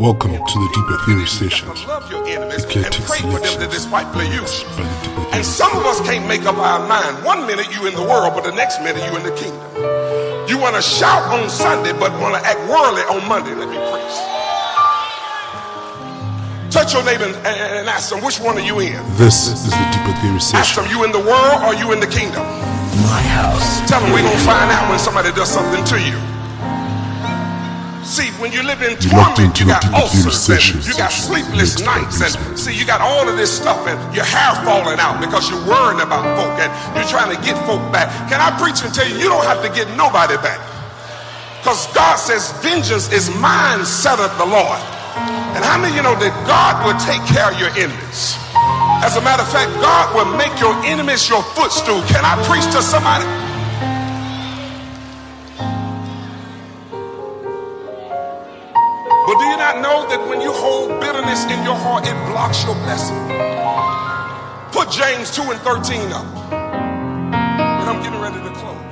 Welcome to the Deeper Theory Sessions. Love your enemies and Eclectic pray for them selections. that despitefully use. by the And some of us can't make up our mind. One minute you in the world, but the next minute you in the kingdom. You want to shout on Sunday, but want to act worldly on Monday. Let me preach. Touch your neighbor and, and ask them, which one are you in? This is the Deeper Theory Ask Session. them, you in the world or you in the kingdom? My house. Tell them we're going to find out when somebody does something to you. See, when you live in torment, you got ulcers and you got sleepless nights and see, you got all of this stuff and your hair falling out because you're worrying about folk and you're trying to get folk back. Can I preach and tell you, you don't have to get nobody back. Because God says, vengeance is mine, saith the Lord. And how many of you know that God will take care of your enemies? As a matter of fact, God will make your enemies your footstool. Can I preach to somebody? Not know that when you hold bitterness in your heart, it blocks your blessing? Put James 2 and 13 up. And I'm getting ready to close.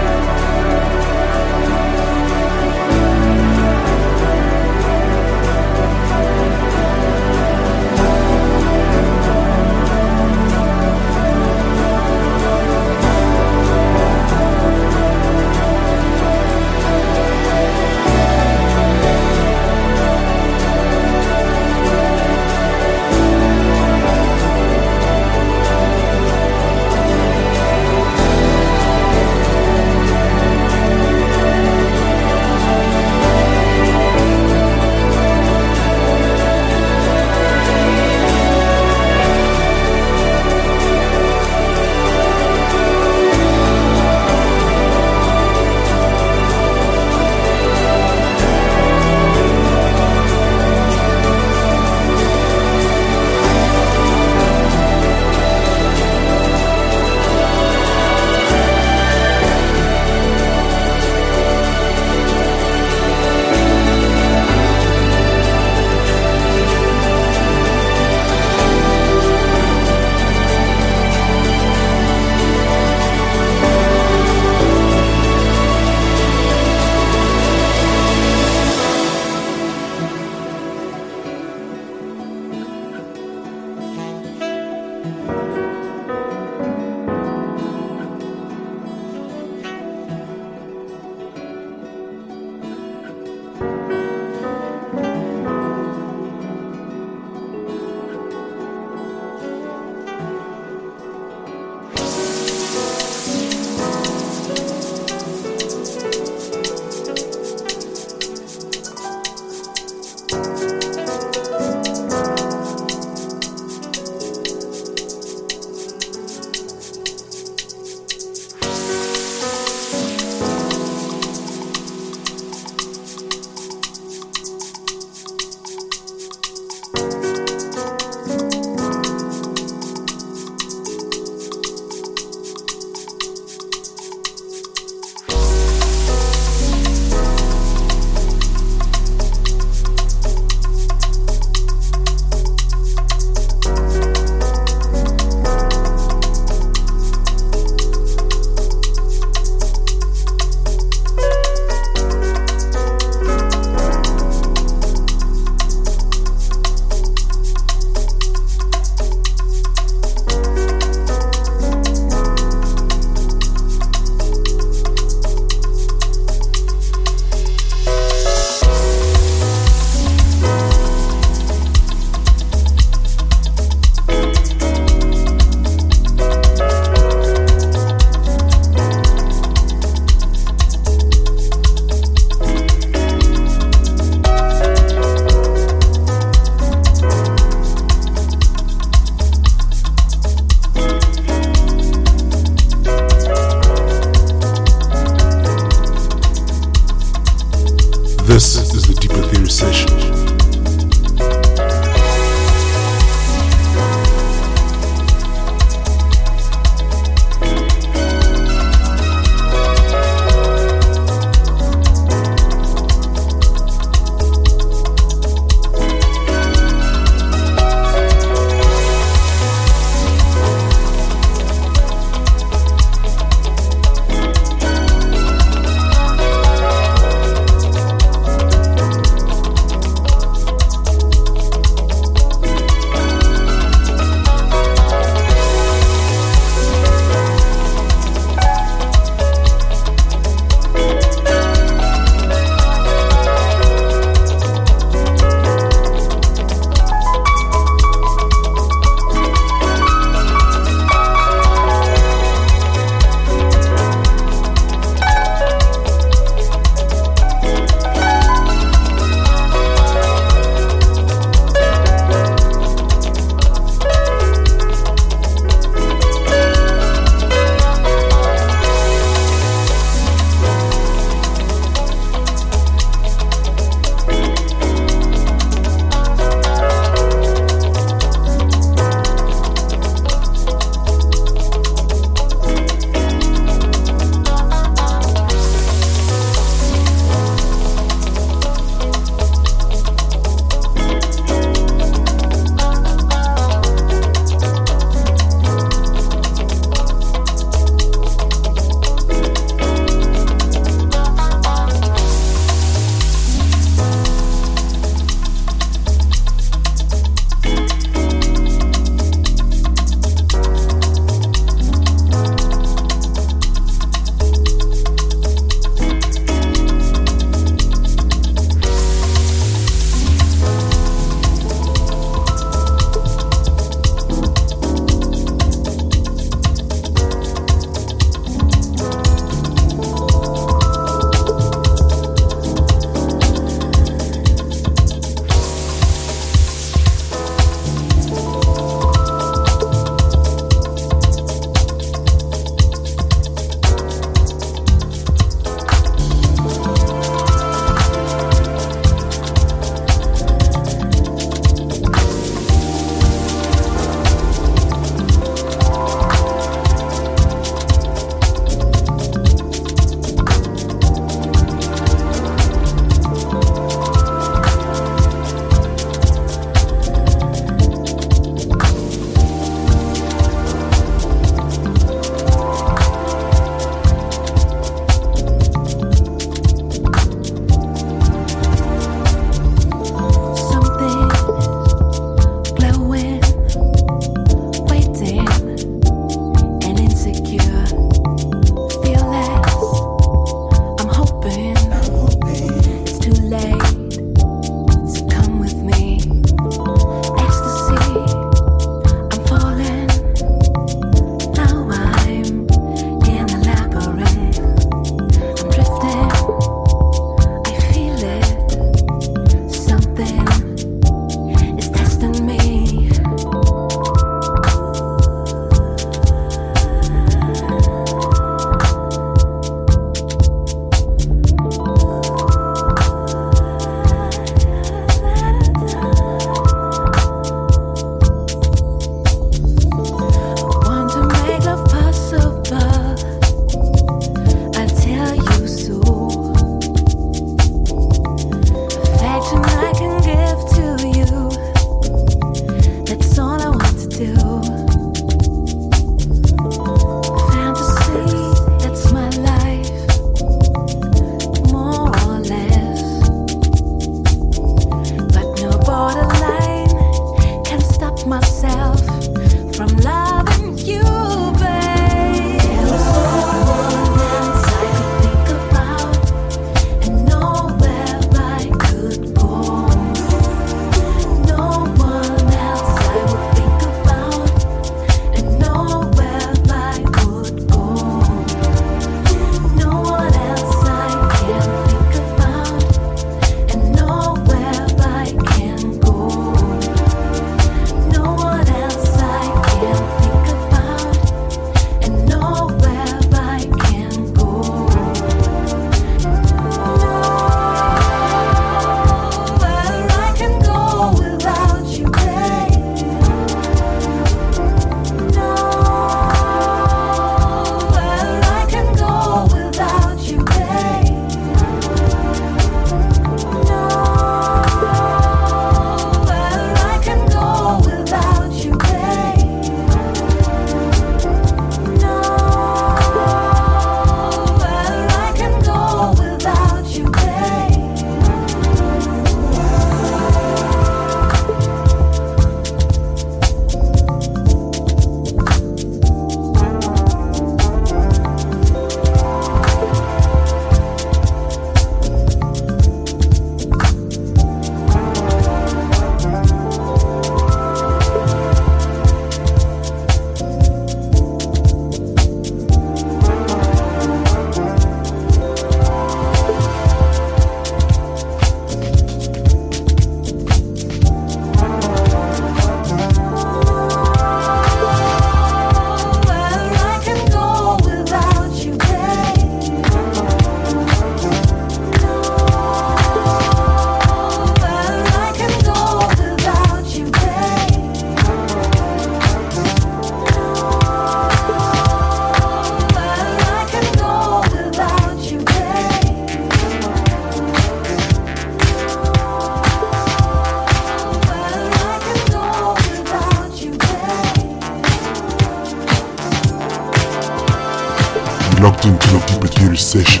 Deeper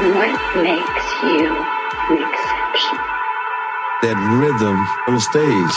What makes you an exception? That rhythm on the stage.